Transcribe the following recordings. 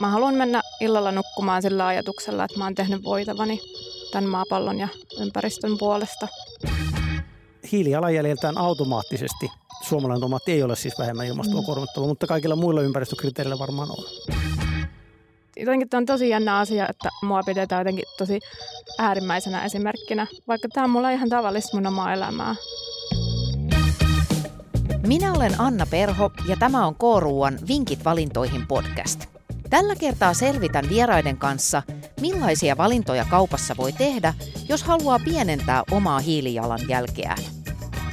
Mä haluan mennä illalla nukkumaan sillä ajatuksella, että mä oon tehnyt voitavani tämän maapallon ja ympäristön puolesta. Hiilijalanjäljeltään automaattisesti suomalainen tomaatti ei ole siis vähemmän ilmastoa mm. korvattava, mutta kaikilla muilla ympäristökriteereillä varmaan on. Jotenkin tämä on tosi jännä asia, että mua pidetään jotenkin tosi äärimmäisenä esimerkkinä, vaikka tämä on mulla ihan tavallista mun omaa elämää. Minä olen Anna Perho ja tämä on K-ruuan Vinkit valintoihin podcast. Tällä kertaa selvitän vieraiden kanssa, millaisia valintoja kaupassa voi tehdä, jos haluaa pienentää omaa hiilijalanjälkeään.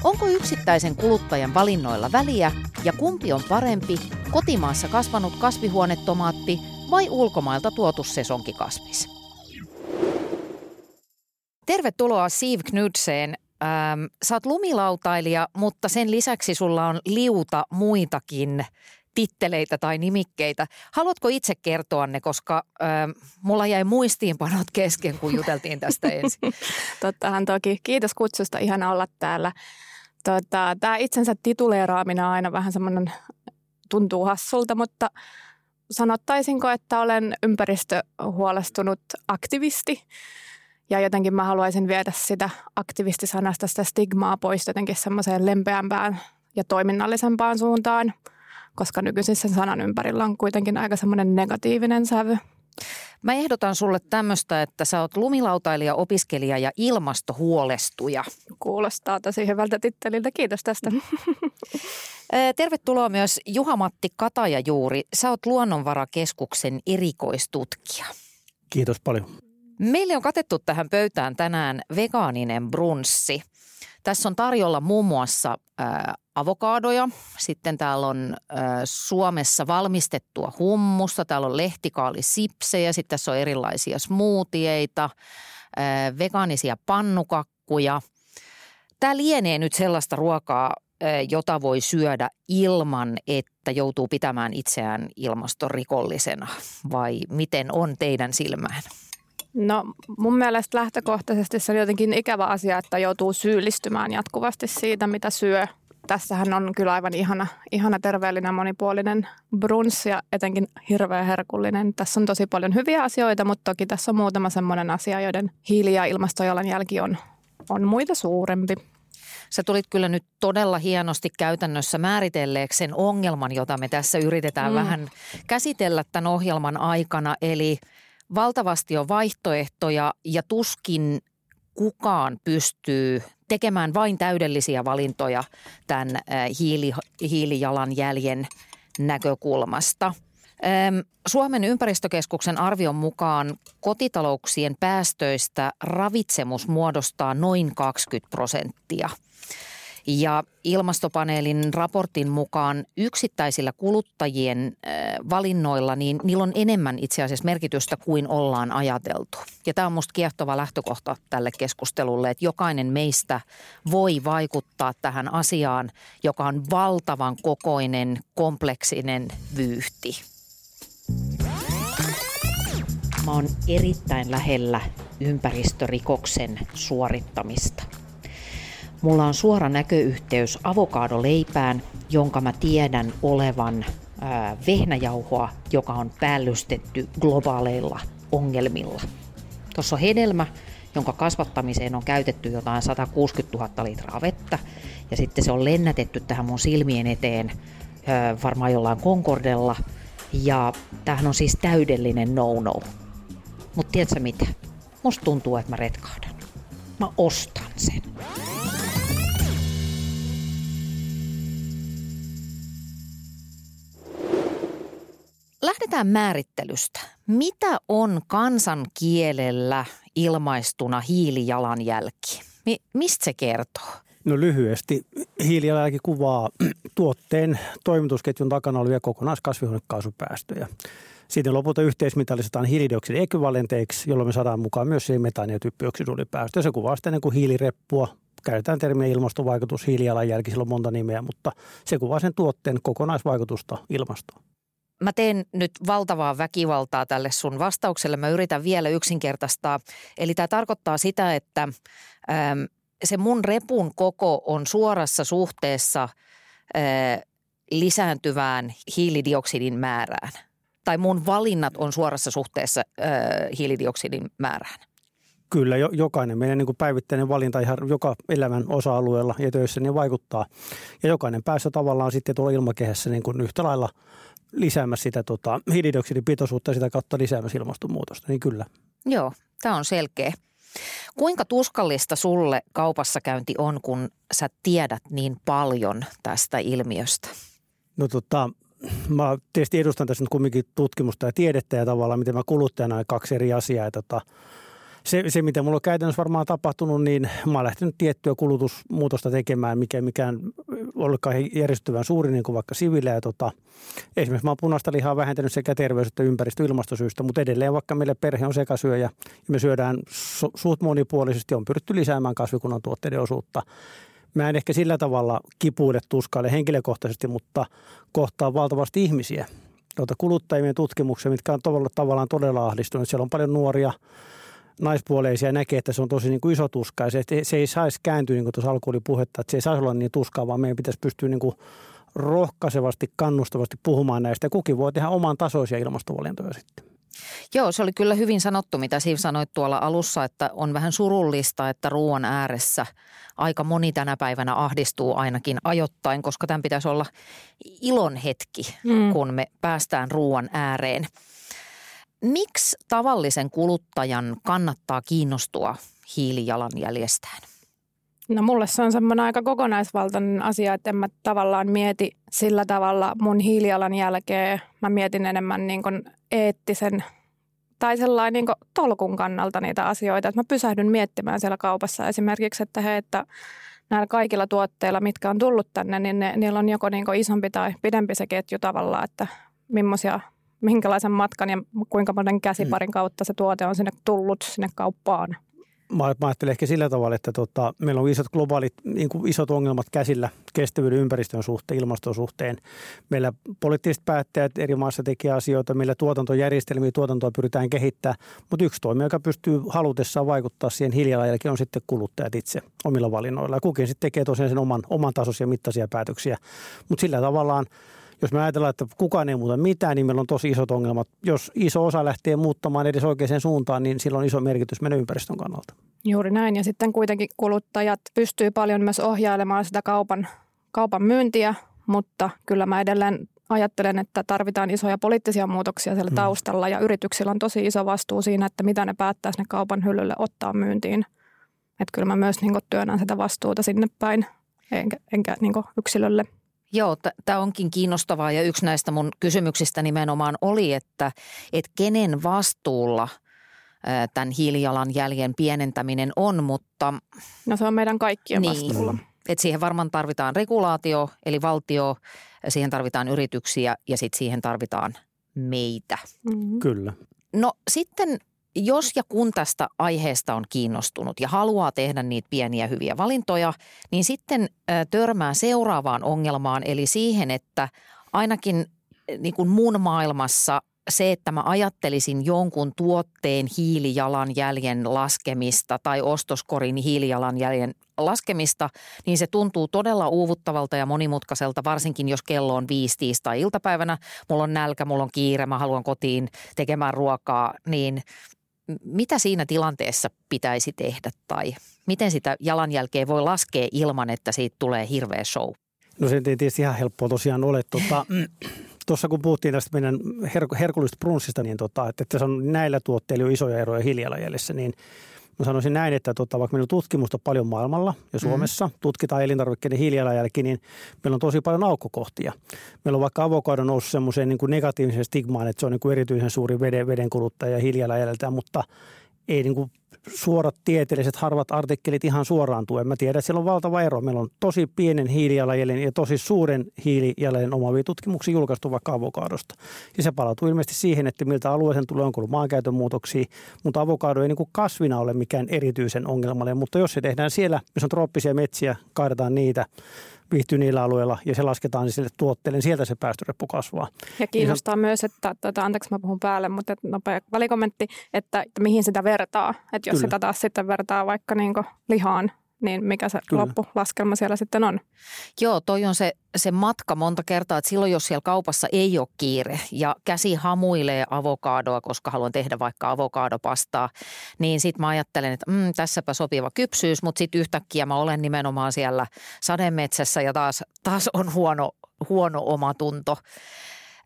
Onko yksittäisen kuluttajan valinnoilla väliä ja kumpi on parempi, kotimaassa kasvanut kasvihuonetomaatti vai ulkomailta tuotu sesonkikasvis? Tervetuloa Siv Knudseen. Ähm, sä oot lumilautailija, mutta sen lisäksi sulla on liuta muitakin titteleitä tai nimikkeitä. Haluatko itse kertoa ne, koska ähm, mulla jäi muistiinpanot kesken, kun juteltiin tästä ensin. Tottahan toki. Kiitos kutsusta. Ihana olla täällä. Tota, Tämä itsensä tituleeraaminen on aina vähän semmoinen, tuntuu hassulta, mutta sanottaisinko, että olen ympäristöhuolestunut aktivisti. Ja jotenkin mä haluaisin viedä sitä aktivistisanasta, sitä stigmaa pois jotenkin semmoiseen lempeämpään ja toiminnallisempaan suuntaan, koska nykyisin sen sanan ympärillä on kuitenkin aika semmoinen negatiivinen sävy. Mä ehdotan sulle tämmöistä, että sä oot lumilautailija, opiskelija ja ilmastohuolestuja. Kuulostaa tosi hyvältä titteliltä. Kiitos tästä. Tervetuloa myös Juha-Matti Kataja-Juuri. Sä oot Luonnonvarakeskuksen erikoistutkija. Kiitos paljon. Meille on katettu tähän pöytään tänään vegaaninen brunssi. Tässä on tarjolla muun muassa avokaadoja, sitten täällä on Suomessa valmistettua hummusta, täällä on lehtikaalisipsejä, sitten tässä on erilaisia smoothieita, ää, vegaanisia pannukakkuja. Tämä lienee nyt sellaista ruokaa, jota voi syödä ilman, että joutuu pitämään itseään ilmastorikollisena, vai miten on teidän silmään? No mun mielestä lähtökohtaisesti se on jotenkin ikävä asia, että joutuu syyllistymään jatkuvasti siitä, mitä syö. Tässähän on kyllä aivan ihana, ihana terveellinen monipuolinen brunssi ja etenkin hirveän herkullinen. Tässä on tosi paljon hyviä asioita, mutta toki tässä on muutama semmoinen asia, joiden hiili- ja ilmastojalanjälki on, on muita suurempi. Sä tulit kyllä nyt todella hienosti käytännössä määritelleeksi sen ongelman, jota me tässä yritetään mm. vähän käsitellä tämän ohjelman aikana. Eli valtavasti on vaihtoehtoja ja tuskin kukaan pystyy tekemään vain täydellisiä valintoja tämän hiili, hiilijalanjäljen näkökulmasta. Suomen ympäristökeskuksen arvion mukaan kotitalouksien päästöistä ravitsemus muodostaa noin 20 prosenttia – ja ilmastopaneelin raportin mukaan yksittäisillä kuluttajien valinnoilla, niin niillä on enemmän itse asiassa merkitystä kuin ollaan ajateltu. Ja tämä on minusta kiehtova lähtökohta tälle keskustelulle, että jokainen meistä voi vaikuttaa tähän asiaan, joka on valtavan kokoinen, kompleksinen vyyhti. Mä oon erittäin lähellä ympäristörikoksen suorittamista – Mulla on suora näköyhteys avokadoleipään, jonka mä tiedän olevan ää, vehnäjauhoa, joka on päällystetty globaaleilla ongelmilla. Tuossa on hedelmä, jonka kasvattamiseen on käytetty jotain 160 000 litraa vettä, ja sitten se on lennätetty tähän mun silmien eteen ää, varmaan jollain Concordella, ja tämähän on siis täydellinen no-no. Mutta tiedätkö mitä? Musta tuntuu, että mä retkahdan. Mä ostan sen. Lähdetään määrittelystä. Mitä on kansankielellä ilmaistuna hiilijalanjälki? Mi- mistä se kertoo? No lyhyesti. Hiilijalanjälki kuvaa tuotteen toimitusketjun takana olevia kokonaiskasvihuonekaasupäästöjä. Sitten lopulta yhteismitallistetaan hiilidioksidiekvivalenteiksi, jolloin me saadaan mukaan myös metaani- ja typpioksiduulipäästöjä. Se kuvaa sitten niin kuin hiilireppua, käytetään termiä ilmastovaikutus, hiilijalanjälki, sillä on monta nimeä, mutta se kuvaa sen tuotteen kokonaisvaikutusta ilmastoon mä teen nyt valtavaa väkivaltaa tälle sun vastaukselle. Mä yritän vielä yksinkertaistaa. Eli tämä tarkoittaa sitä, että äm, se mun repun koko on suorassa suhteessa ää, lisääntyvään hiilidioksidin määrään. tai mun valinnat on suorassa suhteessa ö, hiilidioksidin määrään. Kyllä, jo, jokainen meidän niin kuin päivittäinen valinta ihan joka elämän osa-alueella ja töissä niin vaikuttaa. Ja jokainen päässä tavallaan sitten tuolla ilmakehässä niin kuin yhtä lailla lisäämässä sitä tota, hiilidioksidipitoisuutta ja sitä kautta lisäämässä ilmastonmuutosta, niin kyllä. Joo, tämä on selkeä. Kuinka tuskallista sulle kaupassa käynti on, kun sä tiedät niin paljon tästä ilmiöstä? No tota, mä tietysti edustan tässä nyt kumminkin tutkimusta ja tiedettä ja tavallaan miten mä kuluttajana kaksi eri asiaa. Ja tota, se, se, mitä mulla on käytännössä varmaan tapahtunut, niin mä oon lähtenyt tiettyä kulutusmuutosta tekemään, mikä mikään ollutkaan järjestyvän suuri, niin kuin vaikka sivillä. Ja tota, esimerkiksi mä oon punaista lihaa vähentänyt sekä terveys- että ympäristö- ilmastosyistä, mutta edelleen vaikka meille perhe on sekasyöjä ja me syödään su- suht monipuolisesti, on pyritty lisäämään kasvikunnan tuotteiden osuutta. Mä en ehkä sillä tavalla kipuille tuskaille henkilökohtaisesti, mutta kohtaa valtavasti ihmisiä. Tuota kuluttajien tutkimuksia, mitkä on tavallaan, todella ahdistunut. Siellä on paljon nuoria, naispuoleisia näkee, että se on tosi niin kuin iso tuska ja se, se ei saisi kääntyä, niin kuin tuossa alkuun oli puhetta, että se ei saisi olla niin tuskaa, vaan meidän pitäisi pystyä niin kuin rohkaisevasti, kannustavasti puhumaan näistä ja kukin voi tehdä oman tasoisia ilmastovalintoja sitten. Joo, se oli kyllä hyvin sanottu, mitä Siv sanoit tuolla alussa, että on vähän surullista, että ruoan ääressä aika moni tänä päivänä ahdistuu ainakin ajoittain, koska tämän pitäisi olla ilon hetki, mm. kun me päästään ruoan ääreen. Miksi tavallisen kuluttajan kannattaa kiinnostua hiilijalanjäljestään? No mulle se on semmoinen aika kokonaisvaltainen asia, että en mä tavallaan mieti sillä tavalla mun hiilijalanjälkeä. Mä mietin enemmän niin kuin eettisen tai sellainen niin tolkun kannalta niitä asioita, että mä pysähdyn miettimään siellä kaupassa esimerkiksi, että he, että näillä kaikilla tuotteilla, mitkä on tullut tänne, niin ne, niillä on joko niin isompi tai pidempi se ketju tavallaan, että millaisia minkälaisen matkan ja kuinka monen käsiparin kautta se tuote on sinne tullut sinne kauppaan. Mä, ajattelen ehkä sillä tavalla, että tota, meillä on isot globaalit, niin kuin isot ongelmat käsillä kestävyyden ympäristön suhteen, ilmaston suhteen. Meillä poliittiset päättäjät eri maissa tekee asioita, meillä tuotantojärjestelmiä, tuotantoa pyritään kehittämään, mutta yksi toimija, joka pystyy halutessaan vaikuttaa siihen hiilijalanjälkeen, on sitten kuluttajat itse omilla valinnoilla. Ja kukin sitten tekee tosiaan sen oman, oman tasoisia mittaisia päätöksiä, mutta sillä tavallaan jos me ajatellaan, että kukaan ei muuta mitään, niin meillä on tosi isot ongelmat. Jos iso osa lähtee muuttamaan edes oikeaan suuntaan, niin sillä on iso merkitys meidän ympäristön kannalta. Juuri näin. Ja sitten kuitenkin kuluttajat pystyy paljon myös ohjailemaan sitä kaupan, kaupan myyntiä, mutta kyllä mä edelleen ajattelen, että tarvitaan isoja poliittisia muutoksia siellä mm. taustalla ja yrityksillä on tosi iso vastuu siinä, että mitä ne päättää sinne kaupan hyllylle ottaa myyntiin. Että kyllä mä myös niin työnnän sitä vastuuta sinne päin, enkä, enkä niin yksilölle. Joo, tämä onkin kiinnostavaa ja yksi näistä mun kysymyksistä nimenomaan oli, että, että kenen vastuulla tämän hiilijalanjäljen pienentäminen on, mutta... No se on meidän kaikkien niin, vastuulla. Että siihen varmaan tarvitaan regulaatio, eli valtio, siihen tarvitaan yrityksiä ja sitten siihen tarvitaan meitä. Mm-hmm. Kyllä. No sitten jos ja kun tästä aiheesta on kiinnostunut ja haluaa tehdä niitä pieniä hyviä valintoja, niin sitten törmää seuraavaan ongelmaan, eli siihen, että ainakin niin kuin mun maailmassa se, että mä ajattelisin jonkun tuotteen hiilijalanjäljen laskemista tai ostoskorin hiilijalanjäljen laskemista, niin se tuntuu todella uuvuttavalta ja monimutkaiselta, varsinkin jos kello on viisi tiistai iltapäivänä. Mulla on nälkä, mulla on kiire, mä haluan kotiin tekemään ruokaa, niin mitä siinä tilanteessa pitäisi tehdä tai miten sitä jalanjälkeä voi laskea ilman, että siitä tulee hirveä show? No se ei tietysti ihan helppoa tosiaan ole. Tuota, tuossa kun puhuttiin tästä meidän her- herkullisesta brunssista, niin tota, että, että se on näillä tuotteilla jo isoja eroja hiilijalanjäljessä, niin Mä sanoisin näin, että tota, vaikka meillä on tutkimusta paljon maailmalla ja mm-hmm. Suomessa, mm. tutkitaan elintarvikkeiden hiilijalanjälki, niin meillä on tosi paljon aukkokohtia. Meillä on vaikka avokado noussut semmoiseen niin negatiiviseen stigmaan, että se on niin kuin erityisen suuri veden, veden kuluttaja hiilijalanjäljeltä, mutta ei niin kuin suorat tieteelliset harvat artikkelit ihan suoraan tue. Mä tiedän, että siellä on valtava ero. Meillä on tosi pienen hiilijalanjäljen ja tosi suuren hiilijalanjäljen omaavia tutkimuksia julkaistu vaikka avokadosta. Ja se palautuu ilmeisesti siihen, että miltä alueeseen tulee, onko ollut maankäytön muutoksia, mutta avokado ei niin kuin kasvina ole mikään erityisen ongelmallinen. Mutta jos se tehdään siellä, missä on trooppisia metsiä, kaadetaan niitä, viihtyy niillä alueilla ja se lasketaan niin sille tuotteelle, niin sieltä se päästöreppu kasvaa. Ja kiinnostaa niin myös, että, tota, anteeksi mä puhun päälle, mutta nopea välikommentti, että, että mihin sitä vertaa. Että jos Kyllä. sitä taas sitten vertaa vaikka niin lihaan, niin mikä se Kyllä. loppulaskelma siellä sitten on? Joo, toi on se, se matka monta kertaa, että silloin jos siellä kaupassa ei ole kiire ja käsi hamuilee avokadoa, koska haluan tehdä vaikka avokadopastaa, niin sitten mä ajattelen, että mm, tässäpä sopiva kypsyys, mutta sitten yhtäkkiä mä olen nimenomaan siellä sademetsässä ja taas, taas on huono, huono omatunto.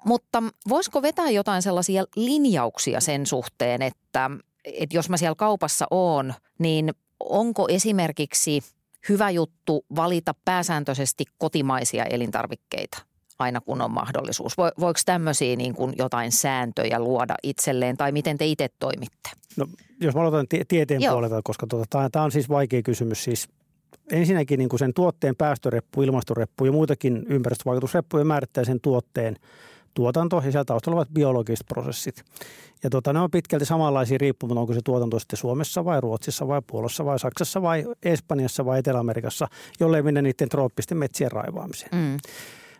Mutta voisiko vetää jotain sellaisia linjauksia sen suhteen, että, että jos mä siellä kaupassa oon, niin onko esimerkiksi hyvä juttu valita pääsääntöisesti kotimaisia elintarvikkeita aina kun on mahdollisuus? Voiko tämmöisiä niin kuin jotain sääntöjä luoda itselleen tai miten te itse toimitte? No, jos mä aloitan tieteen Joo. puolelta, koska tota, tämä on siis vaikea kysymys. Siis ensinnäkin niin kuin sen tuotteen päästöreppu, ilmastoreppu ja muitakin ympäristövaikutusreppuja määrittää sen tuotteen – tuotanto ja siellä taustalla ovat biologiset prosessit. Ja tota, ne on pitkälti samanlaisia riippumatta, onko se tuotanto sitten Suomessa vai Ruotsissa vai Puolassa vai Saksassa vai Espanjassa vai Etelä-Amerikassa, jollei mennä niiden trooppisten metsien raivaamiseen. Mm.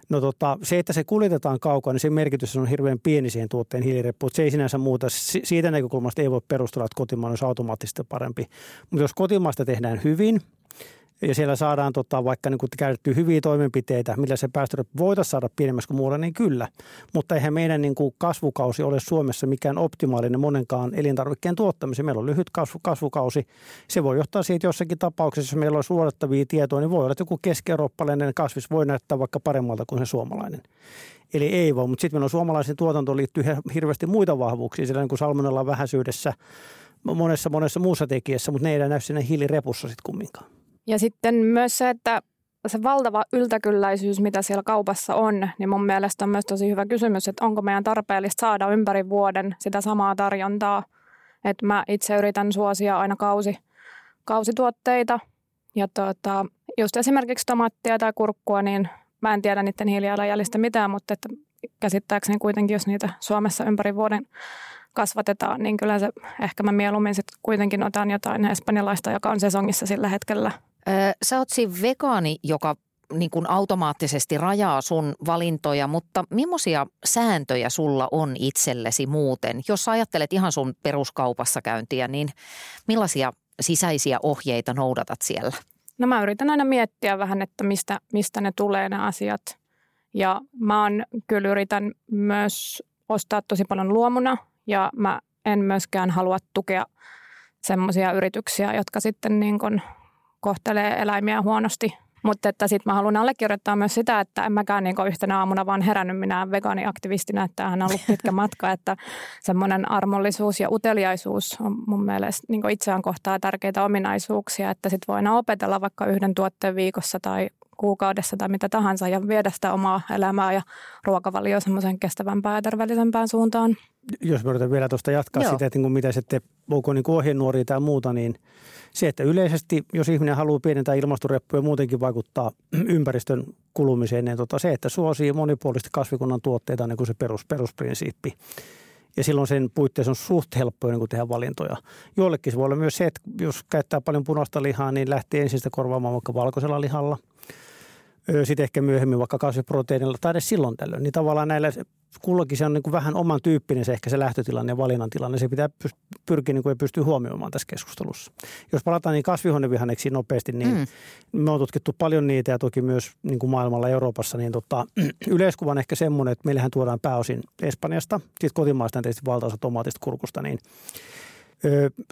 No tota, se, että se kuljetetaan kaukaa, niin se merkitys on hirveän pieni siihen tuotteen hiilireppuun. Se ei sinänsä muuta. Siitä näkökulmasta ei voi perustella, että kotimaan olisi automaattisesti parempi. Mutta jos kotimaasta tehdään hyvin – ja siellä saadaan tota, vaikka niin käytetty hyviä toimenpiteitä, millä se päästö voitaisiin saada pienemmäksi kuin muualla, niin kyllä. Mutta eihän meidän niin kuin kasvukausi ole Suomessa mikään optimaalinen monenkaan elintarvikkeen tuottamisen. Meillä on lyhyt kasvu, kasvukausi. Se voi johtaa siitä jossakin tapauksessa, jos meillä on suodattavia tietoja, niin voi olla, että joku keski-eurooppalainen kasvis voi näyttää vaikka paremmalta kuin se suomalainen. Eli ei voi, mutta sitten meillä on suomalaisen tuotantoon liittyy hirveästi muita vahvuuksia, sillä niin kuin salmonella vähäisyydessä, monessa monessa muussa tekijässä, mutta ne ei näy siinä hiilirepussa sitten kumminkaan. Ja sitten myös se, että se valtava yltäkylläisyys, mitä siellä kaupassa on, niin mun mielestä on myös tosi hyvä kysymys, että onko meidän tarpeellista saada ympäri vuoden sitä samaa tarjontaa. Että mä itse yritän suosia aina kausi, kausituotteita. Ja tuota, just esimerkiksi tomaattia tai kurkkua, niin mä en tiedä niiden hiilijalanjäljistä mitään, mutta että käsittääkseni kuitenkin, jos niitä Suomessa ympäri vuoden kasvatetaan, niin kyllä se ehkä mä mieluummin sitten kuitenkin otan jotain espanjalaista, joka on sesongissa sillä hetkellä – Sä oot siinä vegaani, joka niin kuin automaattisesti rajaa sun valintoja, mutta millaisia sääntöjä sulla on itsellesi muuten? Jos ajattelet ihan sun peruskaupassa käyntiä, niin millaisia sisäisiä ohjeita noudatat siellä? No mä yritän aina miettiä vähän, että mistä, mistä ne tulee ne asiat. Ja mä on, kyllä yritän myös ostaa tosi paljon luomuna ja mä en myöskään halua tukea semmoisia yrityksiä, jotka sitten niin kuin kohtelee eläimiä huonosti. Mutta että sitten mä haluan allekirjoittaa myös sitä, että en mäkään niin yhtenä aamuna vaan herännyt minä vegaaniaktivistina, että tämähän on ollut pitkä matka, että semmoinen armollisuus ja uteliaisuus on mun mielestä niin itseään kohtaa tärkeitä ominaisuuksia, että sitten voidaan opetella vaikka yhden tuotteen viikossa tai kuukaudessa tai mitä tahansa ja viedä sitä omaa elämää ja ruokavalioa semmoisen kestävämpään ja terveellisempään suuntaan. Jos me yritän vielä tuosta jatkaa Joo. sitä, että niin kuin mitä sitten, onko niin ohjenuoria tai muuta, niin se, että yleisesti, jos ihminen haluaa pienentää ilmastoreppuja ja muutenkin vaikuttaa ympäristön kulumiseen, niin tota, se, että suosii monipuolisesti kasvikunnan tuotteita niin kuin se perus, perusprinsiippi. Ja silloin sen puitteissa on suht helppoa niin tehdä valintoja. Joillekin se voi olla myös se, että jos käyttää paljon punaista lihaa, niin lähtee ensin sitä korvaamaan vaikka valkoisella lihalla – sitten ehkä myöhemmin vaikka kasviproteiinilla tai edes silloin tällöin. Niin tavallaan näillä kullakin se on niin kuin vähän oman tyyppinen se ehkä se lähtötilanne ja valinnan tilanne. Se pitää pyrkiä niin kuin ja pystyä huomioimaan tässä keskustelussa. Jos palataan niin kasvihuonevihanneksiin nopeasti, niin mm. me on tutkittu paljon niitä ja toki myös niin kuin maailmalla Euroopassa. Niin tota, yleiskuva on ehkä semmoinen, että meillähän tuodaan pääosin Espanjasta, sitten kotimaasta tietysti valtaosa tomaatista kurkusta, niin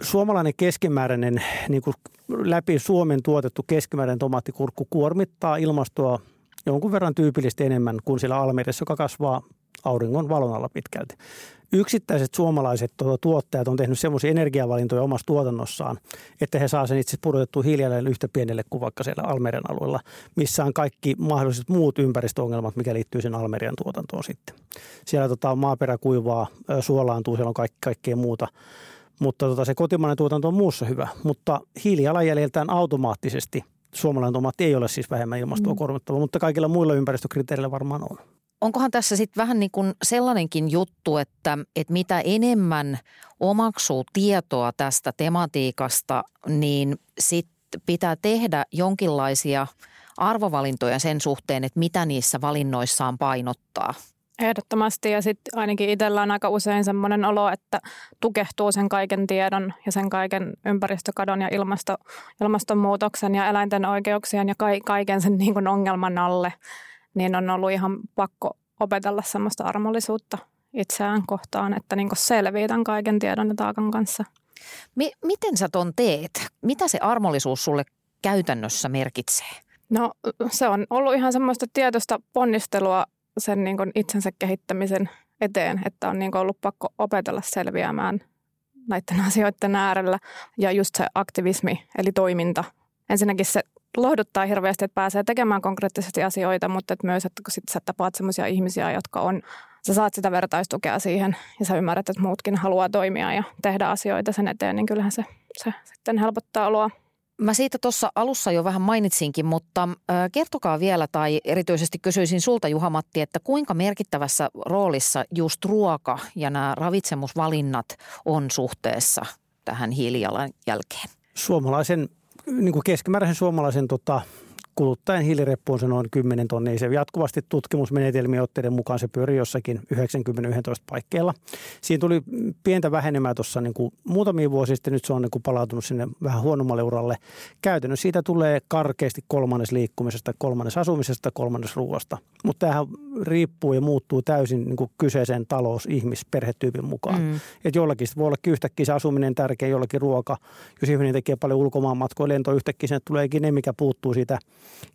Suomalainen keskimääräinen, niin kuin läpi Suomen tuotettu keskimääräinen tomaattikurkku kuormittaa ilmastoa jonkun verran tyypillisesti enemmän kuin siellä Almerissa, joka kasvaa auringon valon alla pitkälti. Yksittäiset suomalaiset tuota, tuottajat on tehnyt semmoisia energiavalintoja omassa tuotannossaan, että he saavat sen itse pudotettua hiilijalanjäljen yhtä pienelle kuin vaikka siellä Almeren alueella, missä on kaikki mahdolliset muut ympäristöongelmat, mikä liittyy sen Almerian tuotantoon sitten. Siellä tota, maaperä kuivaa, suolaantuu, siellä on kaikki, kaikkea muuta mutta tota, se kotimainen tuotanto on muussa hyvä. Mutta hiilijalanjäljeltään automaattisesti suomalainen tomaatti ei ole siis vähemmän ilmastoa mm. kormittava, mutta kaikilla muilla ympäristökriteereillä varmaan on. Onkohan tässä sitten vähän niin kuin sellainenkin juttu, että, että mitä enemmän omaksuu tietoa tästä tematiikasta, niin sitten pitää tehdä jonkinlaisia arvovalintoja sen suhteen, että mitä niissä valinnoissaan painottaa. Ehdottomasti ja sitten ainakin itsellä on aika usein semmoinen olo, että tukehtuu sen kaiken tiedon ja sen kaiken ympäristökadon ja ilmasto, ilmastonmuutoksen ja eläinten oikeuksien ja ka- kaiken sen niin kuin ongelman alle, niin on ollut ihan pakko opetella semmoista armollisuutta itseään kohtaan, että niin selviää tämän kaiken tiedon ja taakan kanssa. Mi- miten sä ton teet? Mitä se armollisuus sulle käytännössä merkitsee? No se on ollut ihan semmoista tietoista ponnistelua sen niin kuin itsensä kehittämisen eteen, että on niin kuin ollut pakko opetella selviämään näiden asioiden äärellä. Ja just se aktivismi, eli toiminta. Ensinnäkin se lohduttaa hirveästi, että pääsee tekemään konkreettisesti asioita, mutta että myös, että kun sit sä tapaat sellaisia ihmisiä, jotka on, sä saat sitä vertaistukea siihen ja sä ymmärrät, että muutkin haluaa toimia ja tehdä asioita sen eteen, niin kyllähän se, se sitten helpottaa oloa. Mä siitä tuossa alussa jo vähän mainitsinkin, mutta kertokaa vielä tai erityisesti kysyisin sulta Juha-Matti, että kuinka merkittävässä roolissa just ruoka ja nämä ravitsemusvalinnat on suhteessa tähän hiilijalanjälkeen? Suomalaisen, niin kuin keskimääräisen suomalaisen tota, kuluttajan hiilireppu on se noin 10 tonnia. Se jatkuvasti tutkimusmenetelmien otteiden mukaan se pyörii jossakin 90-11 paikkeilla. Siinä tuli pientä vähenemää tuossa niin kuin muutamia vuosia sitten, nyt se on niin kuin palautunut sinne vähän huonommalle uralle. Käytännössä siitä tulee karkeasti kolmannes liikkumisesta, kolmannes asumisesta, kolmannes ruoasta. Mutta tämähän riippuu ja muuttuu täysin niin kuin kyseisen talous-, ihmis-, perhetyypin mukaan. Mm. Et jollakin voi olla yhtäkkiä se asuminen tärkeä, jollakin ruoka. Jos ihminen tekee paljon ulkomaan matkoja, lento yhtäkkiä sinne tuleekin ne, mikä puuttuu siitä –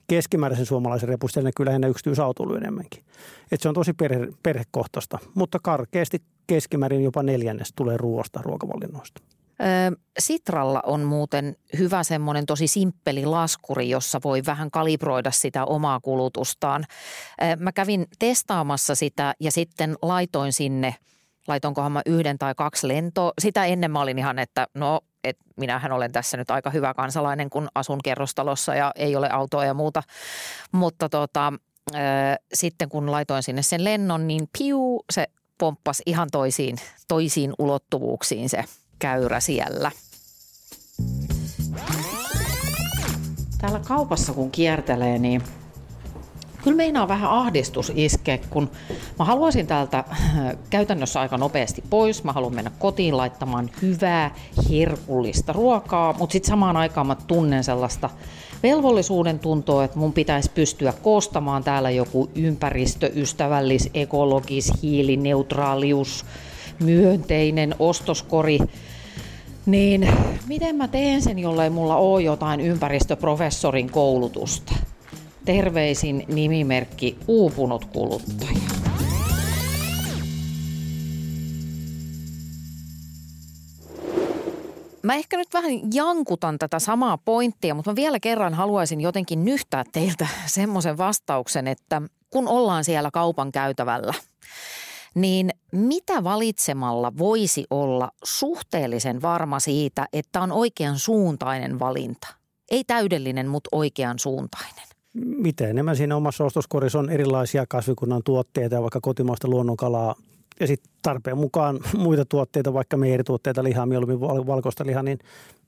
keskimääräisen suomalaisen repusta näkyy lähinnä yksityisautoilu enemmänkin. Et se on tosi perhe, perhekohtaista, mutta karkeasti keskimäärin jopa neljännes tulee ruoasta, ruokavalinnoista. Sitralla on muuten hyvä semmoinen tosi simppeli laskuri, jossa voi vähän kalibroida sitä omaa kulutustaan. Mä kävin testaamassa sitä ja sitten laitoin sinne, laitoinkohan mä yhden tai kaksi lentoa. Sitä ennen mä olin ihan, että no että minähän olen tässä nyt aika hyvä kansalainen, kun asun kerrostalossa ja ei ole autoa ja muuta. Mutta tota, sitten kun laitoin sinne sen lennon, niin piu, se pomppasi ihan toisiin, toisiin ulottuvuuksiin se käyrä siellä. Täällä kaupassa kun kiertelee, niin – kyllä meinaa vähän ahdistus iske, kun mä haluaisin täältä äh, käytännössä aika nopeasti pois. Mä haluan mennä kotiin laittamaan hyvää, herkullista ruokaa, mutta sitten samaan aikaan mä tunnen sellaista velvollisuuden tuntoa, että mun pitäisi pystyä koostamaan täällä joku ympäristöystävällis, ekologis, hiilineutraalius, myönteinen ostoskori. Niin miten mä teen sen, jollei mulla ole jotain ympäristöprofessorin koulutusta? Terveisin nimimerkki uupunut kuluttaja. Mä ehkä nyt vähän jankutan tätä samaa pointtia, mutta mä vielä kerran haluaisin jotenkin nyhtää teiltä semmoisen vastauksen, että kun ollaan siellä kaupan käytävällä, niin mitä valitsemalla voisi olla suhteellisen varma siitä, että on oikean suuntainen valinta? Ei täydellinen, mutta oikean suuntainen mitä enemmän siinä omassa ostoskorissa on erilaisia kasvikunnan tuotteita, vaikka kotimaista luonnonkalaa ja sitten tarpeen mukaan muita tuotteita, vaikka meirituotteita, lihaa, mieluummin valkoista lihaa, niin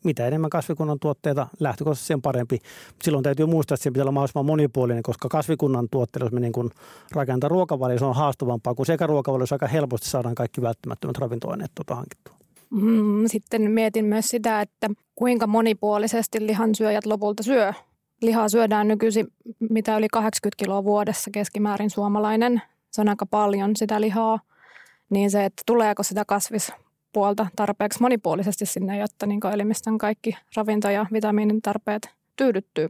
mitä enemmän kasvikunnan tuotteita, lähtökohtaisesti sen parempi. Silloin täytyy muistaa, että se pitää olla mahdollisimman monipuolinen, koska kasvikunnan tuotteilla, jos me niin kun rakentaa ruokavalio, se on haastavampaa, kun sekä ruokavaliossa aika helposti saadaan kaikki välttämättömät ravintoaineet tuota hankittua. Mm, sitten mietin myös sitä, että kuinka monipuolisesti lihansyöjät lopulta syö Lihaa syödään nykyisin mitä yli 80 kiloa vuodessa keskimäärin suomalainen. Se on aika paljon sitä lihaa. Niin se, että tuleeko sitä kasvispuolta tarpeeksi monipuolisesti sinne, jotta niin elimistön kaikki ravinto- ja vitamiinin tarpeet tyydyttyy.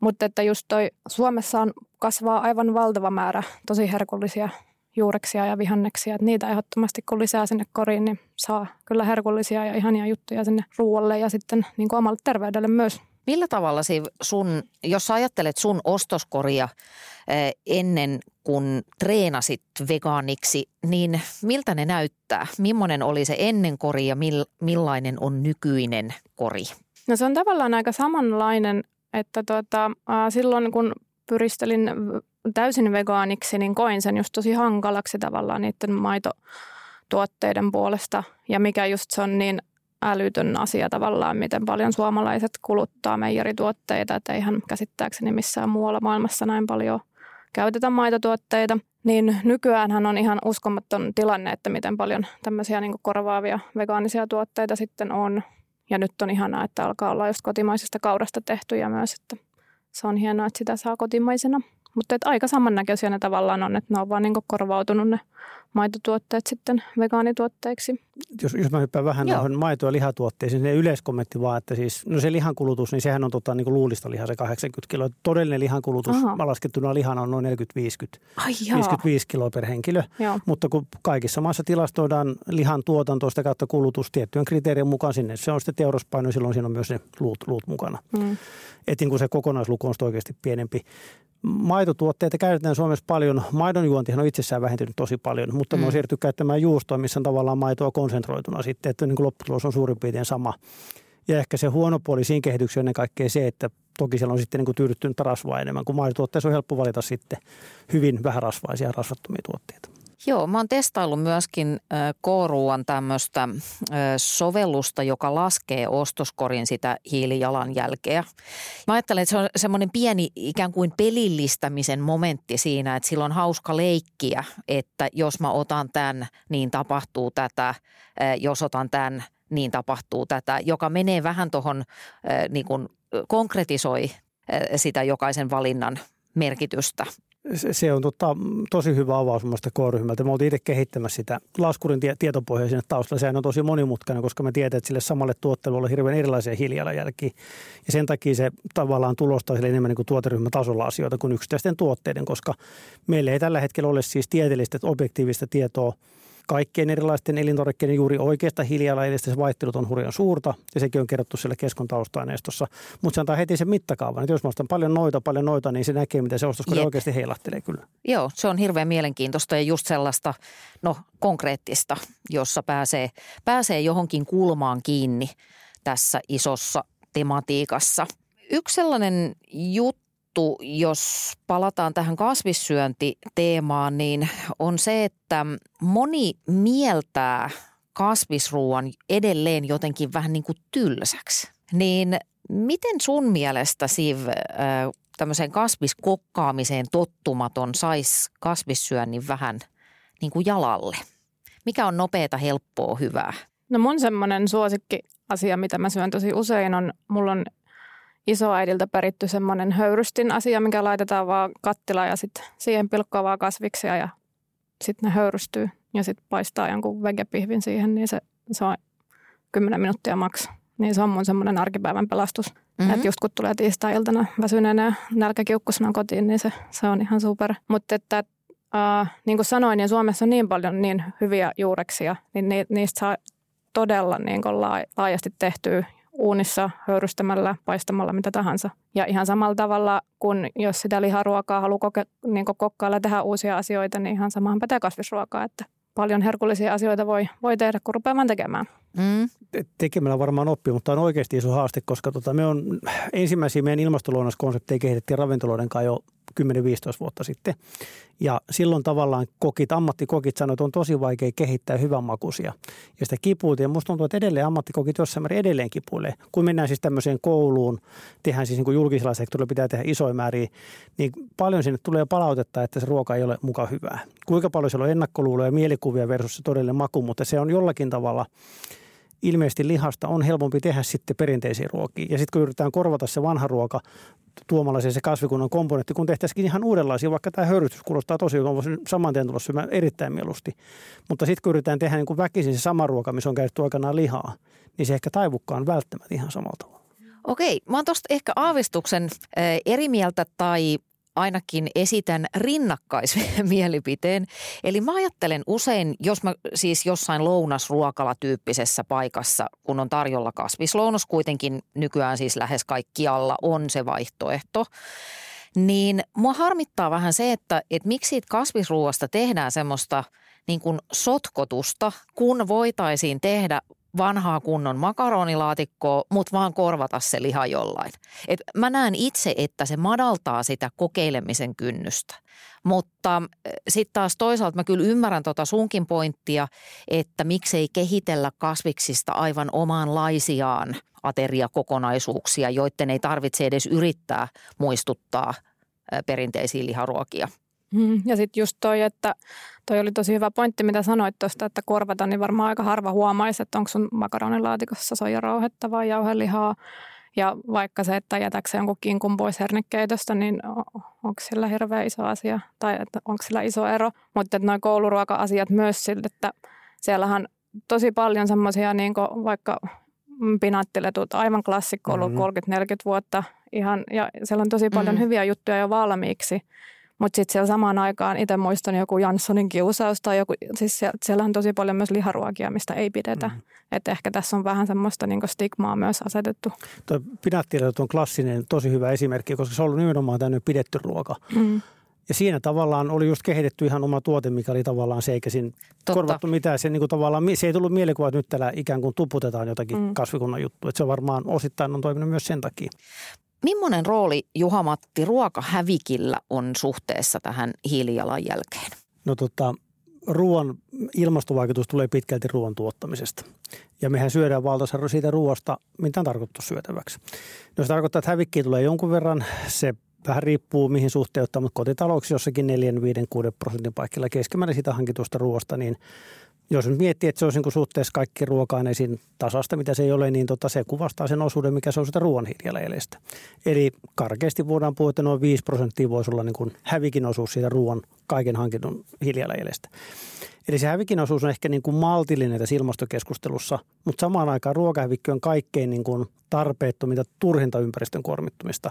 Mutta että just toi Suomessa on, kasvaa aivan valtava määrä tosi herkullisia juureksia ja vihanneksia. Että niitä ehdottomasti kun lisää sinne koriin, niin saa kyllä herkullisia ja ihania juttuja sinne ruoalle ja sitten niin omalle terveydelle myös. Millä tavalla sun, jos sä ajattelet sun ostoskoria eh, ennen kuin treenasit vegaaniksi, niin miltä ne näyttää? Millainen oli se ennen kori ja millainen on nykyinen kori? No se on tavallaan aika samanlainen, että tota, silloin kun pyristelin täysin vegaaniksi, niin koin sen just tosi hankalaksi tavallaan niiden maitotuotteiden puolesta. Ja mikä just se on niin älytön asia tavallaan, miten paljon suomalaiset kuluttaa meijerituotteita, että eihän käsittääkseni missään muualla maailmassa näin paljon käytetä maitotuotteita. Niin nykyäänhän on ihan uskomaton tilanne, että miten paljon tämmöisiä niin korvaavia vegaanisia tuotteita sitten on. Ja nyt on ihanaa, että alkaa olla just kotimaisesta kaurasta tehtyjä myös, että se on hienoa, että sitä saa kotimaisena. Mutta aika samannäköisiä ne tavallaan on, että ne on vaan niin korvautunut ne maitotuotteet sitten vegaanituotteiksi. Jos, jos mä hyppään vähän Joo. maito- ja lihatuotteisiin, niin yleiskommentti vaan, että siis, no se lihankulutus, niin sehän on tota, niin kuin luulista lihaa se 80 kiloa. Todellinen lihankulutus Aha. laskettuna lihana on noin 40-50, 55 kiloa per henkilö. Joo. Mutta kun kaikissa maissa tilastoidaan lihan tuotanto sitä kautta kulutus tiettyjen kriteerien mukaan sinne, se on sitten teuraspaino, silloin siinä on myös ne luut, luut mukana. Mm. Että niin se kokonaisluku on oikeasti pienempi maitotuotteita käytetään Suomessa paljon. Maidon juontihan on itsessään vähentynyt tosi paljon, mutta mm. me on siirtynyt käyttämään juustoa, missä on tavallaan maitoa konsentroituna sitten, että niin kuin lopputulos on suurin piirtein sama. Ja ehkä se huono puoli siinä kehityksessä ennen kaikkea se, että toki siellä on sitten niin kuin tyydyttynyt rasvaa enemmän, kun maitotuotteessa on helppo valita sitten hyvin vähärasvaisia rasvattomia tuotteita. Joo, mä oon testaillut myöskin K-ruuan tämmöistä sovellusta, joka laskee ostoskorin sitä hiilijalanjälkeä. Mä ajattelen, että se on semmoinen pieni ikään kuin pelillistämisen momentti siinä, että sillä on hauska leikkiä, että jos mä otan tämän, niin tapahtuu tätä, jos otan tämän, niin tapahtuu tätä, joka menee vähän tuohon niin kuin konkretisoi sitä jokaisen valinnan merkitystä se on tota, tosi hyvä avaus minusta K-ryhmältä. Me oltiin itse kehittämässä sitä laskurin tie- tietopohjaa sinne taustalla. Sehän on tosi monimutkainen, koska me tiedetään, että sille samalle tuotteelle on hirveän erilaisia hiilijalanjälkiä. Ja sen takia se tavallaan tulostaa sille enemmän niin kuin tuoteryhmätasolla asioita kuin yksittäisten tuotteiden, koska meillä ei tällä hetkellä ole siis tieteellistä objektiivista tietoa – kaikkien erilaisten elintarvikkeiden juuri oikeasta hiilijalanjäljestä se vaihtelut on hurjan suurta ja sekin on kerrottu siellä keskon tausta-aineistossa. Mutta se antaa heti sen mittakaavan, että jos mä ostan paljon noita, paljon noita, niin se näkee, miten se ostoskone oikeasti heilahtelee kyllä. Joo, se on hirveän mielenkiintoista ja just sellaista no, konkreettista, jossa pääsee, pääsee johonkin kulmaan kiinni tässä isossa tematiikassa. Yksi sellainen juttu, juttu, jos palataan tähän kasvissyöntiteemaan, niin on se, että moni mieltää kasvisruuan edelleen jotenkin vähän niin kuin tylsäksi. Niin miten sun mielestä, Siv, tämmöiseen kasviskokkaamiseen tottumaton saisi kasvissyönnin vähän niin kuin jalalle? Mikä on nopeata, helppoa, hyvää? No mun semmoinen suosikki asia, mitä mä syön tosi usein on, mulla on isoäidiltä peritty semmoinen höyrystin asia, mikä laitetaan vaan kattilaan ja sitten siihen pilkkoa vaan kasviksia ja sitten ne höyrystyy ja sitten paistaa jonkun vegepihvin siihen, niin se, se on 10 minuuttia maks. Niin se on mun semmoinen arkipäivän pelastus. Mm-hmm. Että just kun tulee tiistai-iltana väsyneenä ja nälkäkiukkusena kotiin, niin se, se on ihan super. Mutta että äh, niin kuin sanoin, niin Suomessa on niin paljon niin hyviä juureksia, niin ni, niistä saa todella niin kuin laajasti tehtyä uunissa höyrystämällä, paistamalla, mitä tahansa. Ja ihan samalla tavalla kuin jos sitä liharuokaa haluaa koke, niin kokkailla tehdä uusia asioita, niin ihan samahan pätee kasvisruokaa, että paljon herkullisia asioita voi, voi tehdä, kun rupeamaan tekemään. Mm. Tekemällä varmaan oppii, mutta on oikeasti iso haaste, koska tota, me on ensimmäisiä meidän ilmastoluonnoskonsepteja kehitettiin ravintoloiden kanssa jo 10-15 vuotta sitten. Ja silloin tavallaan kokit, ammattikokit sanoivat, että on tosi vaikea kehittää hyvän makuisia. Ja sitä kipuutin. Ja musta tuntuu, että edelleen ammattikokit jossain määrin edelleen kipuilee. Kun mennään siis tämmöiseen kouluun, tehdään siis niin kuin julkisella sektorilla pitää tehdä isoja määriä, niin paljon sinne tulee palautetta, että se ruoka ei ole mukaan hyvää. Kuinka paljon siellä on ennakkoluuloja ja mielikuvia versus se todellinen maku, mutta se on jollakin tavalla – ilmeisesti lihasta on helpompi tehdä sitten perinteisiä ruokia. Ja sitten kun yritetään korvata se vanha ruoka tuomalla se kasvikunnan komponentti, kun tehtäisiin ihan uudenlaisia, vaikka tämä hörystys kuulostaa tosi hyvä, voisin saman tien tulla syömään erittäin mieluusti. Mutta sitten kun yritetään tehdä niin kuin väkisin se sama ruoka, missä on käytetty aikanaan lihaa, niin se ehkä taivukkaan välttämättä ihan samalla tavalla. Okei, mä oon tuosta ehkä aavistuksen eri mieltä tai ainakin esitän rinnakkaismielipiteen. Eli mä ajattelen usein, jos mä siis jossain lounasruokala-tyyppisessä paikassa, kun on tarjolla kasvislounas, kuitenkin nykyään siis lähes kaikkialla on se vaihtoehto, niin mua harmittaa vähän se, että, että miksi siitä kasvisruuasta tehdään semmoista niin kuin sotkotusta, kun voitaisiin tehdä vanhaa kunnon makaronilaatikkoa, mutta vaan korvata se liha jollain. Et mä näen itse, että se madaltaa sitä kokeilemisen kynnystä. Mutta sitten taas toisaalta mä kyllä ymmärrän tota sunkin pointtia, että miksei kehitellä kasviksista aivan omaanlaisiaan ateriakokonaisuuksia, joiden ei tarvitse edes yrittää muistuttaa perinteisiä liharuokia. Mm, ja sitten just toi, että toi oli tosi hyvä pointti, mitä sanoit tuosta, että korvata, niin varmaan aika harva huomaisi, että onko sun makaronilaatikossa soijarauhetta vai jauhelihaa. Ja vaikka se, että jätäkö jonkun kinkun pois hernekeitöstä, niin onko sillä hirveän iso asia tai että onko sillä iso ero. Mutta noin kouluruoka-asiat myös sille, että siellähän tosi paljon semmoisia niin vaikka pinaattiletut, aivan klassikko ollut mm-hmm. 30-40 vuotta ihan, ja siellä on tosi paljon mm-hmm. hyviä juttuja jo valmiiksi. Mutta sitten siellä samaan aikaan itse muistan joku Janssonin kiusaus tai joku, siis siellä, siellä on tosi paljon myös liharuokia, mistä ei pidetä. Mm. Että ehkä tässä on vähän semmoista niinku stigmaa myös asetettu. Tuo on klassinen, tosi hyvä esimerkki, koska se on ollut nimenomaan tämmöinen pidetty ruoka. Mm. Ja siinä tavallaan oli just kehitetty ihan oma tuote, mikä oli tavallaan se, eikä siinä Totta. korvattu mitään. Se, niin kuin tavallaan, se ei tullut mielikuva, että nyt täällä ikään kuin tuputetaan jotakin mm. kasvikunnan juttu. Että se varmaan osittain on toiminut myös sen takia. Millainen rooli, Juha-Matti, ruokahävikillä on suhteessa tähän hiilijalanjälkeen? No tota, ruoan ilmastovaikutus tulee pitkälti ruoan tuottamisesta. Ja mehän syödään valtaosa siitä ruoasta, mitä on tarkoitettu syötäväksi. No se tarkoittaa, että hävikkiä tulee jonkun verran. Se vähän riippuu mihin suhteuttaa, mutta kotitalouksissa jossakin 4, 5, 6 prosentin paikalla keskimäärin sitä hankitusta ruoasta, niin jos nyt miettii, että se olisi niin suhteessa kaikki ruoka-aineisiin tasasta, mitä se ei ole, niin tota se kuvastaa sen osuuden, mikä se on sitä ruoan hiilijalanjäljestä. Eli karkeasti voidaan puhua, että noin 5 prosenttia voisi olla niin kuin hävikin osuus siitä ruoan kaiken hankitun hiilijalanjäljestä. Eli se hävikin osuus on ehkä niin kuin maltillinen tässä ilmastokeskustelussa, mutta samaan aikaan ruokahävikki on kaikkein niin kuin tarpeettominta turhinta ympäristön kuormittumista.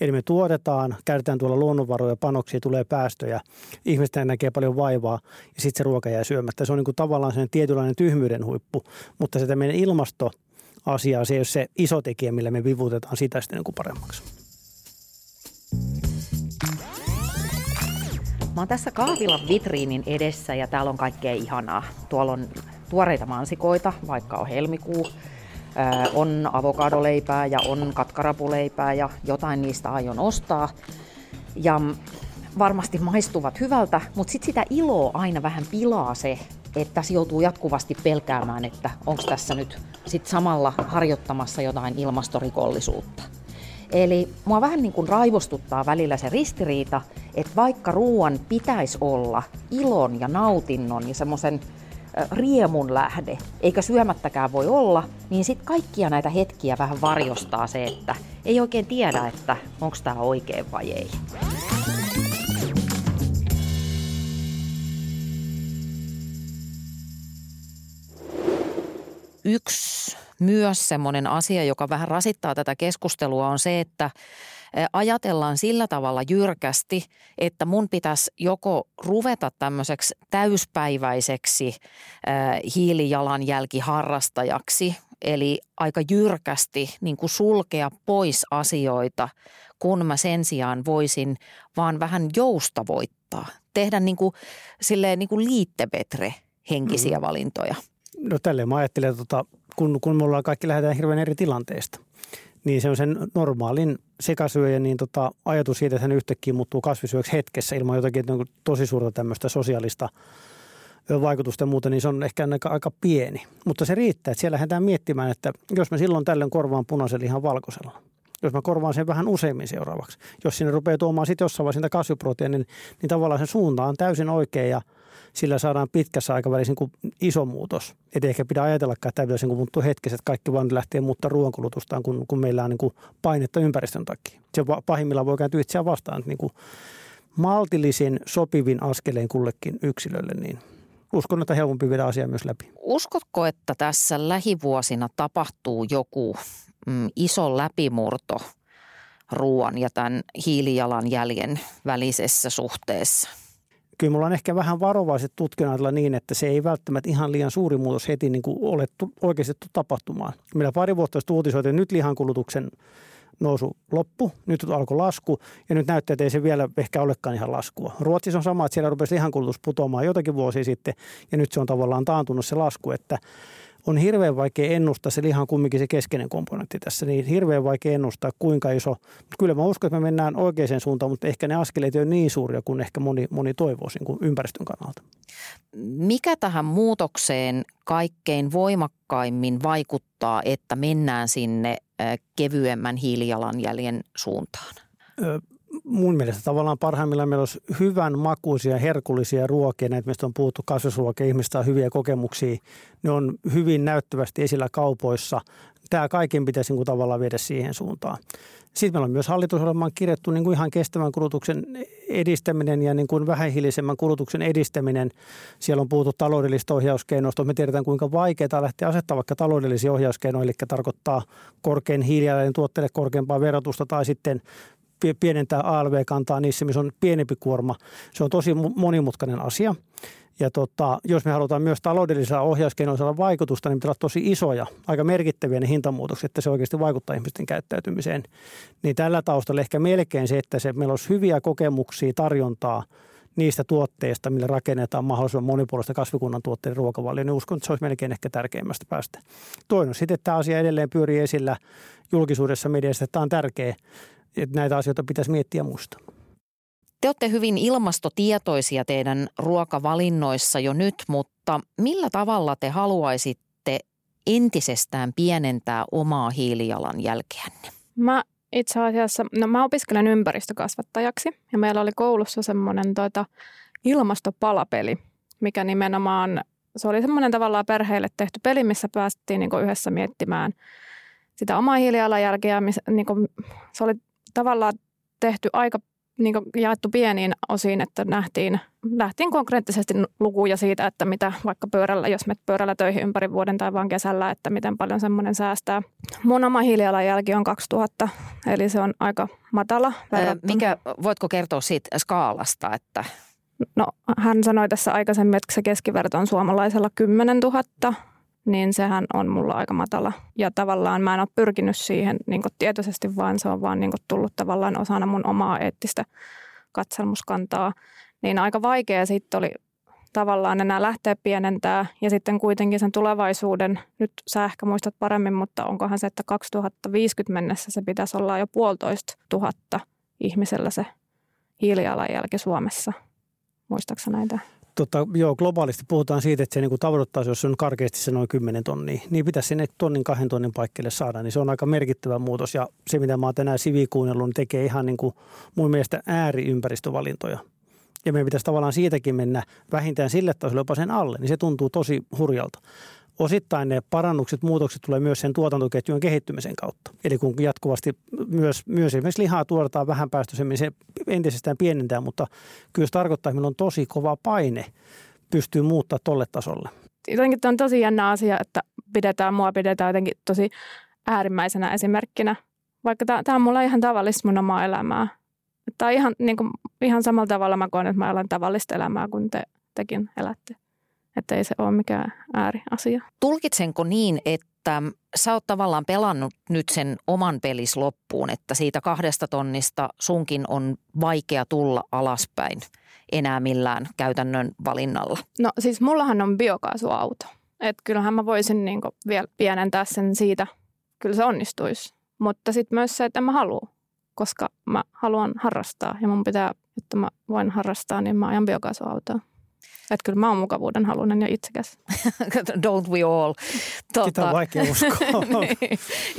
Eli me tuotetaan, käytetään tuolla luonnonvaroja, panoksia, tulee päästöjä, ihmistä näkee paljon vaivaa ja sitten se ruoka jää syömättä. Se on niin kuin tavallaan sen tietynlainen tyhmyyden huippu, mutta se meidän ilmasto asia, se ei ole se iso tekijä, millä me vivutetaan sitä sitten niin kuin paremmaksi. Mä oon tässä kahvilan vitriinin edessä ja täällä on kaikkea ihanaa. Tuolla on tuoreita mansikoita, vaikka on helmikuu. on avokadoleipää ja on katkarapuleipää ja jotain niistä aion ostaa. Ja varmasti maistuvat hyvältä, mutta sitten sitä iloa aina vähän pilaa se, että se joutuu jatkuvasti pelkäämään, että onko tässä nyt sit samalla harjoittamassa jotain ilmastorikollisuutta. Eli mua vähän niin kuin raivostuttaa välillä se ristiriita, että vaikka ruoan pitäisi olla ilon ja nautinnon ja semmoisen riemun lähde, eikä syömättäkään voi olla, niin sitten kaikkia näitä hetkiä vähän varjostaa se, että ei oikein tiedä, että onko tämä oikein vai ei. Yksi myös semmoinen asia, joka vähän rasittaa tätä keskustelua, on se, että ajatellaan sillä tavalla jyrkästi, että mun pitäisi joko ruveta tämmöiseksi täyspäiväiseksi hiilijalanjälkiharrastajaksi, eli aika jyrkästi niin kuin sulkea pois asioita, kun mä sen sijaan voisin vaan vähän joustavoittaa, tehdä niin kuin, silleen niin kuin liittepetre henkisiä mm. valintoja. No tälleen mä ajattelen, että tota, kun, kun me ollaan kaikki lähdetään hirveän eri tilanteesta, niin se on sen normaalin sekasyöjän niin tota, ajatus siitä, että hän yhtäkkiä muuttuu kasvisyöksi hetkessä ilman jotakin tosi suurta tämmöistä sosiaalista vaikutusta ja muuta, niin se on ehkä aika, aika pieni. Mutta se riittää, että siellä lähdetään miettimään, että jos mä silloin tällöin korvaan punaisella ihan valkoisella, jos mä korvaan sen vähän useimmin seuraavaksi, jos sinne rupeaa tuomaan sitten jossain vaiheessa kasviproteiinin, niin, niin tavallaan se suunta on täysin oikea ja sillä saadaan pitkässä aikavälissä niin iso muutos. Et ehkä pidä ajatellakaan, että tämä pitäisi niin muuttua hetkessä, että kaikki vaan lähtee muuttaa ruoankulutustaan, kun, kun meillä on niin kuin painetta ympäristön takia. Se pahimmillaan voi kääntyä itseään vastaan, että niin kuin maltillisin, sopivin askeleen kullekin yksilölle, niin uskon, että helpompi viedä asiaa myös läpi. Uskotko, että tässä lähivuosina tapahtuu joku mm, iso läpimurto ruoan ja tämän hiilijalanjäljen välisessä suhteessa? Kyllä mulla on ehkä vähän varovaiset tutkinnat niin, että se ei välttämättä ihan liian suuri muutos heti niin kuin ole oikeasti tapahtumaan. Meillä pari vuotta sitten uutisoitiin, nyt lihankulutuksen nousu loppu, nyt alkoi lasku ja nyt näyttää, että ei se vielä ehkä olekaan ihan laskua. Ruotsissa on sama, että siellä rupesi lihankulutus putoamaan jotakin vuosia sitten ja nyt se on tavallaan taantunut se lasku, että on hirveän vaikea ennustaa, se lihan kumminkin se keskeinen komponentti tässä, niin hirveän vaikea ennustaa kuinka iso. Kyllä mä uskon, että me mennään oikeaan suuntaan, mutta ehkä ne askeleet ei ole niin suuria kuin ehkä moni, moni toivoisi niin ympäristön kannalta. Mikä tähän muutokseen kaikkein voimakkaimmin vaikuttaa, että mennään sinne kevyemmän hiilijalanjäljen suuntaan? Mun mielestä tavallaan parhaimmillaan meillä olisi hyvän makuisia, herkullisia ruokia. Näitä mistä on puhuttu kasvisruokia, ihmistä on hyviä kokemuksia. Ne on hyvin näyttävästi esillä kaupoissa. Tämä kaiken pitäisi niin kuin tavallaan viedä siihen suuntaan. Sitten meillä on myös hallitusohjelmaan kirjattu niin kuin ihan kestävän kulutuksen edistäminen ja niin kuin vähähiilisemmän kulutuksen edistäminen. Siellä on puhuttu taloudellisista ohjauskeinoista. Me tiedetään, kuinka vaikeaa lähteä asettaa vaikka taloudellisia ohjauskeinoja, eli tarkoittaa korkein hiilijalanjäljen tuotteille korkeampaa verotusta tai sitten pienentää ALV-kantaa niissä, missä on pienempi kuorma. Se on tosi monimutkainen asia. Ja tota, jos me halutaan myös taloudellisella ohjauskeinoilla saada vaikutusta, niin pitää olla tosi isoja, aika merkittäviä ne hintamuutokset, että se oikeasti vaikuttaa ihmisten käyttäytymiseen. Niin tällä taustalla ehkä melkein se, että se, meillä olisi hyviä kokemuksia tarjontaa niistä tuotteista, millä rakennetaan mahdollisimman monipuolista kasvikunnan tuotteiden ruokavalio, niin uskon, että se olisi melkein ehkä tärkeimmästä päästä. Toinen sitten, että tämä asia edelleen pyörii esillä julkisuudessa mediassa, että tämä on tärkeä, että näitä asioita pitäisi miettiä muista. Te olette hyvin ilmastotietoisia teidän ruokavalinnoissa jo nyt, mutta millä tavalla te haluaisitte entisestään pienentää omaa hiilijalanjälkeänne? Mä itse asiassa, no mä opiskelen ympäristökasvattajaksi ja meillä oli koulussa semmoinen tota, ilmastopalapeli, mikä nimenomaan, se oli semmoinen tavallaan perheille tehty peli, missä päästiin niin yhdessä miettimään sitä omaa hiilijalanjälkeä. Niin se oli tavallaan tehty aika niin jaettu pieniin osiin, että nähtiin, nähtiin konkreettisesti lukuja siitä, että mitä vaikka pyörällä, jos menet pyörällä töihin ympäri vuoden tai vaan kesällä, että miten paljon semmoinen säästää. Mun oma hiilijalanjälki on 2000, eli se on aika matala. Mikä, voitko kertoa siitä skaalasta, että No hän sanoi tässä aikaisemmin, että se keskiverto on suomalaisella 10 000 niin sehän on mulla aika matala. Ja tavallaan mä en ole pyrkinyt siihen niin tietoisesti, vaan se on vaan niin tullut tavallaan osana mun omaa eettistä katselmuskantaa. Niin aika vaikea sitten oli tavallaan enää lähteä pienentää ja sitten kuitenkin sen tulevaisuuden, nyt sä ehkä muistat paremmin, mutta onkohan se, että 2050 mennessä se pitäisi olla jo puolitoista tuhatta ihmisellä se hiilijalanjälki Suomessa. Muistaaksä näitä? Tota, joo, globaalisti puhutaan siitä, että se niin tavoittaisi, jos on karkeasti se noin 10 tonnia, niin pitäisi sinne tonnin kahden tonnin paikkeille saada, niin se on aika merkittävä muutos. Ja se, mitä mä oon tänään sivikuunnellut, niin tekee ihan niin kuin mun mielestä ääriympäristövalintoja. Ja meidän pitäisi tavallaan siitäkin mennä vähintään sille tasolle jopa sen alle, niin se tuntuu tosi hurjalta osittain ne parannukset, muutokset tulee myös sen tuotantoketjun kehittymisen kautta. Eli kun jatkuvasti myös, myös esimerkiksi lihaa tuotetaan vähän päästöisemmin, se entisestään pienentää, mutta kyllä se tarkoittaa, että meillä on tosi kova paine pystyy muuttaa tolle tasolle. Jotenkin on tosi jännä asia, että pidetään mua pidetään jotenkin tosi äärimmäisenä esimerkkinä. Vaikka tämä on mulla ihan tavallista mun omaa elämää. Tämä on ihan, niin kuin, ihan samalla tavalla mä koen, että mä elän tavallista elämää kuin te, tekin elätte että ei se ole mikään ääriasia. Tulkitsenko niin, että sä oot tavallaan pelannut nyt sen oman pelis loppuun, että siitä kahdesta tonnista sunkin on vaikea tulla alaspäin enää millään käytännön valinnalla? No siis mullahan on biokaasuauto. Että kyllähän mä voisin niinku vielä pienentää sen siitä. Kyllä se onnistuisi. Mutta sitten myös se, että mä halua, koska mä haluan harrastaa ja mun pitää, että mä voin harrastaa, niin mä ajan biokaasuautoa. Että kyllä mä oon mukavuuden halunen ja itsekäs. Don't we all. Tuota, Sitä on vaikea uskoa. niin,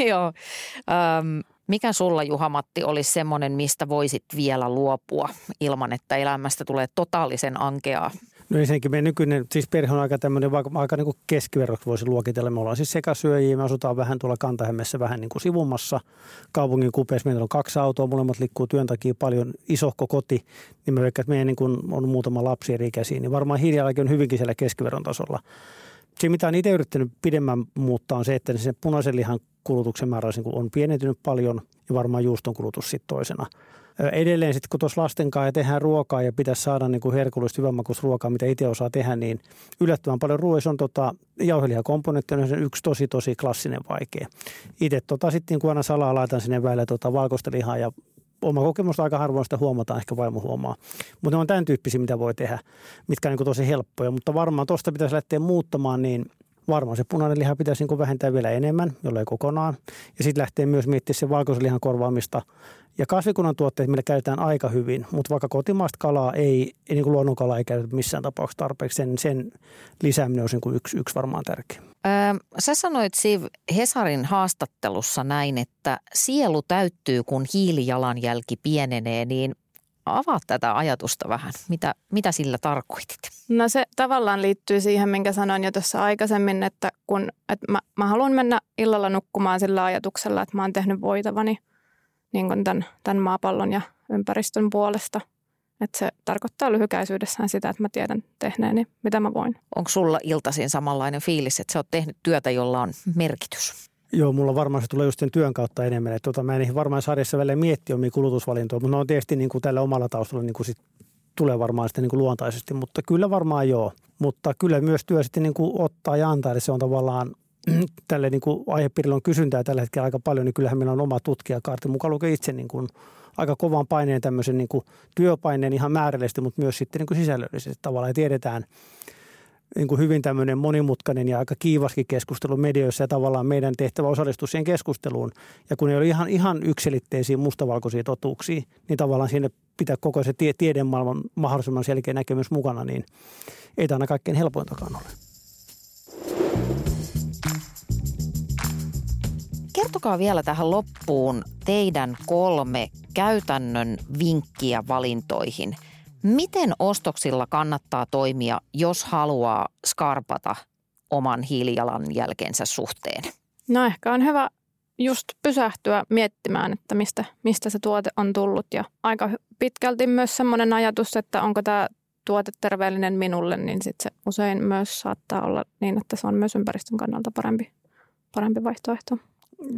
joo. Um, mikä sulla, Juha-Matti, olisi semmoinen, mistä voisit vielä luopua ilman, että elämästä tulee totaalisen ankeaa? No ensinnäkin meidän nykyinen, siis perhe on aika tämmöinen, vaikka aika niin kuin keskiverroksi voisi luokitella. Me ollaan siis sekasyöjiä, me asutaan vähän tuolla Kantahemmessä vähän niin kuin sivummassa kaupungin kupeessa. Meillä on kaksi autoa, molemmat liikkuu työn takia paljon, isohko koti. Niin me veikkaan, että meidän niin kuin on muutama lapsi eri ikäisiä, niin varmaan hiilijalanjälki on hyvinkin siellä keskiverron tasolla. Se, mitä on itse yrittänyt pidemmän muuttaa, on se, että se punaisen lihan kulutuksen määrä on pienentynyt paljon ja varmaan juuston kulutus sitten toisena – edelleen sitten kun tuossa lasten kanssa tehdään ruokaa ja pitäisi saada niin kuin herkullista hyvänmakuista ruokaa, mitä itse osaa tehdä, niin yllättävän paljon ruoissa on tota, jauhelihakomponentti on yksi tosi tosi klassinen vaikea. Itse tota, sitten niin kuin aina salaa laitan sinne välillä tota, valkoista lihaa ja oma kokemus aika harvoin sitä huomataan, ehkä vaimo huomaa. Mutta ne on tämän tyyppisiä, mitä voi tehdä, mitkä on niin tosi helppoja. Mutta varmaan tuosta pitäisi lähteä muuttamaan, niin varmaan se punainen liha pitäisi niin vähentää vielä enemmän, jollei kokonaan. Ja sitten lähtee myös miettimään se valkoisen lihan korvaamista. Ja kasvikunnan tuotteet meillä käytetään aika hyvin, mutta vaikka kotimaista kalaa ei, ei niin kuin luonnonkalaa ei käytetä missään tapauksessa tarpeeksi, sen, sen lisääminen on niin yksi, yksi varmaan tärkeä. Öö, sä sanoit Siv Hesarin haastattelussa näin, että sielu täyttyy, kun hiilijalanjälki pienenee, niin avaa tätä ajatusta vähän. Mitä, mitä sillä tarkoitit? No se tavallaan liittyy siihen, minkä sanoin jo tuossa aikaisemmin, että kun että mä, mä haluan mennä illalla nukkumaan sillä ajatuksella, että mä oon tehnyt voitavani niin kuin tämän, tämän maapallon ja ympäristön puolesta. Että se tarkoittaa lyhykäisyydessään sitä, että mä tiedän tehneeni, mitä mä voin. Onko sulla iltaisin samanlainen fiilis, että sä oot tehnyt työtä, jolla on merkitys? Joo, mulla varmaan se tulee just sen työn kautta enemmän. Että tota, mä en varmaan sarjassa välillä miettiä omia kulutusvalintoja, mutta ne on tietysti niin kuin tällä omalla taustalla niin kuin sit tulee varmaan sitten niin kuin luontaisesti, mutta kyllä varmaan joo. Mutta kyllä myös työ sitten niin kuin ottaa ja antaa, eli se on tavallaan tälle niin kuin aihepiirille on kysyntää tällä hetkellä aika paljon, niin kyllähän meillä on oma tutkijakaarti. Mukaan lukee itse niin kuin aika kovan paineen tämmöisen niin kuin työpaineen ihan määrällisesti, mutta myös sitten niin kuin sisällöllisesti tavallaan. Ja tiedetään, niin kuin hyvin tämmöinen monimutkainen ja aika kiivaskin keskustelu medioissa ja tavallaan meidän tehtävä osallistua siihen keskusteluun. Ja kun ei ole ihan, ihan yksilitteisiä mustavalkoisia totuuksia, niin tavallaan siinä pitää koko se tie, tiedemaailman mahdollisimman selkeä näkemys mukana, niin ei tämä aina kaikkein helpointakaan ole. Kertokaa vielä tähän loppuun teidän kolme käytännön vinkkiä valintoihin – Miten ostoksilla kannattaa toimia, jos haluaa skarpata oman hiilijalanjälkeensä suhteen? No ehkä on hyvä just pysähtyä miettimään, että mistä, mistä se tuote on tullut. Ja aika pitkälti myös semmoinen ajatus, että onko tämä tuote terveellinen minulle, niin sit se usein myös saattaa olla niin, että se on myös ympäristön kannalta parempi, parempi vaihtoehto.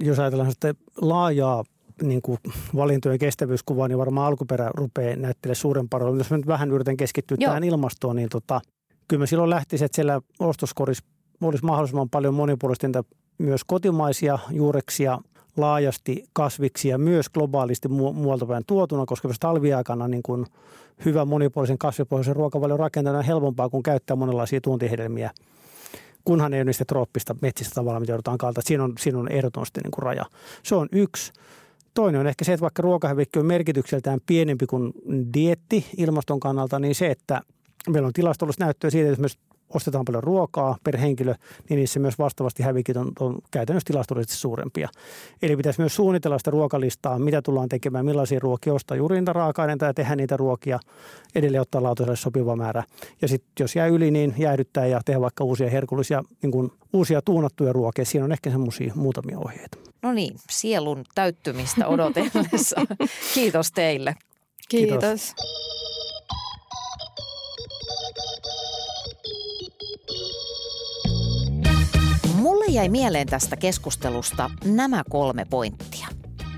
Jos ajatellaan sitä laajaa niin kuin valintojen kestävyyskuvaa, niin varmaan alkuperä rupeaa näyttelemään suurempaa roolia. Jos mä nyt vähän yritän keskittyä Joo. tähän ilmastoon, niin tota, kyllä mä silloin lähtisin, että siellä ostoskorissa olisi mahdollisimman paljon monipuolista myös kotimaisia juureksia, laajasti kasviksia, myös globaalisti muualta päin tuotuna, koska myös talviaikana niin kuin hyvä monipuolisen kasvipohjaisen ruokavalion rakentaminen on helpompaa kuin käyttää monenlaisia tuontihedelmiä kunhan ei ole niistä trooppista metsistä tavallaan, mitä joudutaan kalta. Siinä on, siinä on ehdottomasti niin kuin raja. Se on yksi. Toinen on ehkä se, että vaikka ruokahävikki on merkitykseltään pienempi kuin dietti ilmaston kannalta, niin se, että meillä on tilastollista näyttöä siitä, että myös ostetaan paljon ruokaa per henkilö, niin niissä myös vastaavasti hävikit on, on käytännössä tilastollisesti suurempia. Eli pitäisi myös suunnitella sitä ruokalistaa, mitä tullaan tekemään, millaisia ruokia ostaa juuri niitä raaka-aineita ja tehdä niitä ruokia, edelleen ottaa lautaselle sopiva määrä. Ja sitten jos jää yli, niin jäädyttää ja tehdä vaikka uusia herkullisia, niin kuin uusia tuunattuja ruokia. Siinä on ehkä semmoisia muutamia ohjeita. No niin, sielun täyttymistä odotellessa. Kiitos teille. Kiitos. Kiitos. Mulle jäi mieleen tästä keskustelusta nämä kolme pointtia.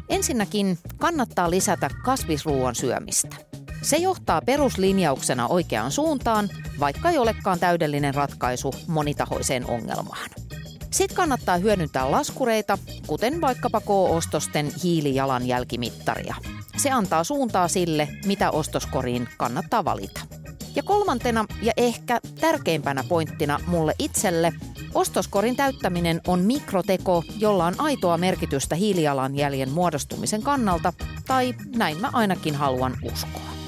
Ensinnäkin kannattaa lisätä kasvisruuan syömistä. Se johtaa peruslinjauksena oikeaan suuntaan, vaikka ei olekaan täydellinen ratkaisu monitahoiseen ongelmaan. Sitten kannattaa hyödyntää laskureita, kuten vaikkapa K-ostosten hiilijalanjälkimittaria. Se antaa suuntaa sille, mitä ostoskoriin kannattaa valita. Ja kolmantena ja ehkä tärkeimpänä pointtina mulle itselle, ostoskorin täyttäminen on mikroteko, jolla on aitoa merkitystä hiilijalanjäljen muodostumisen kannalta, tai näin mä ainakin haluan uskoa.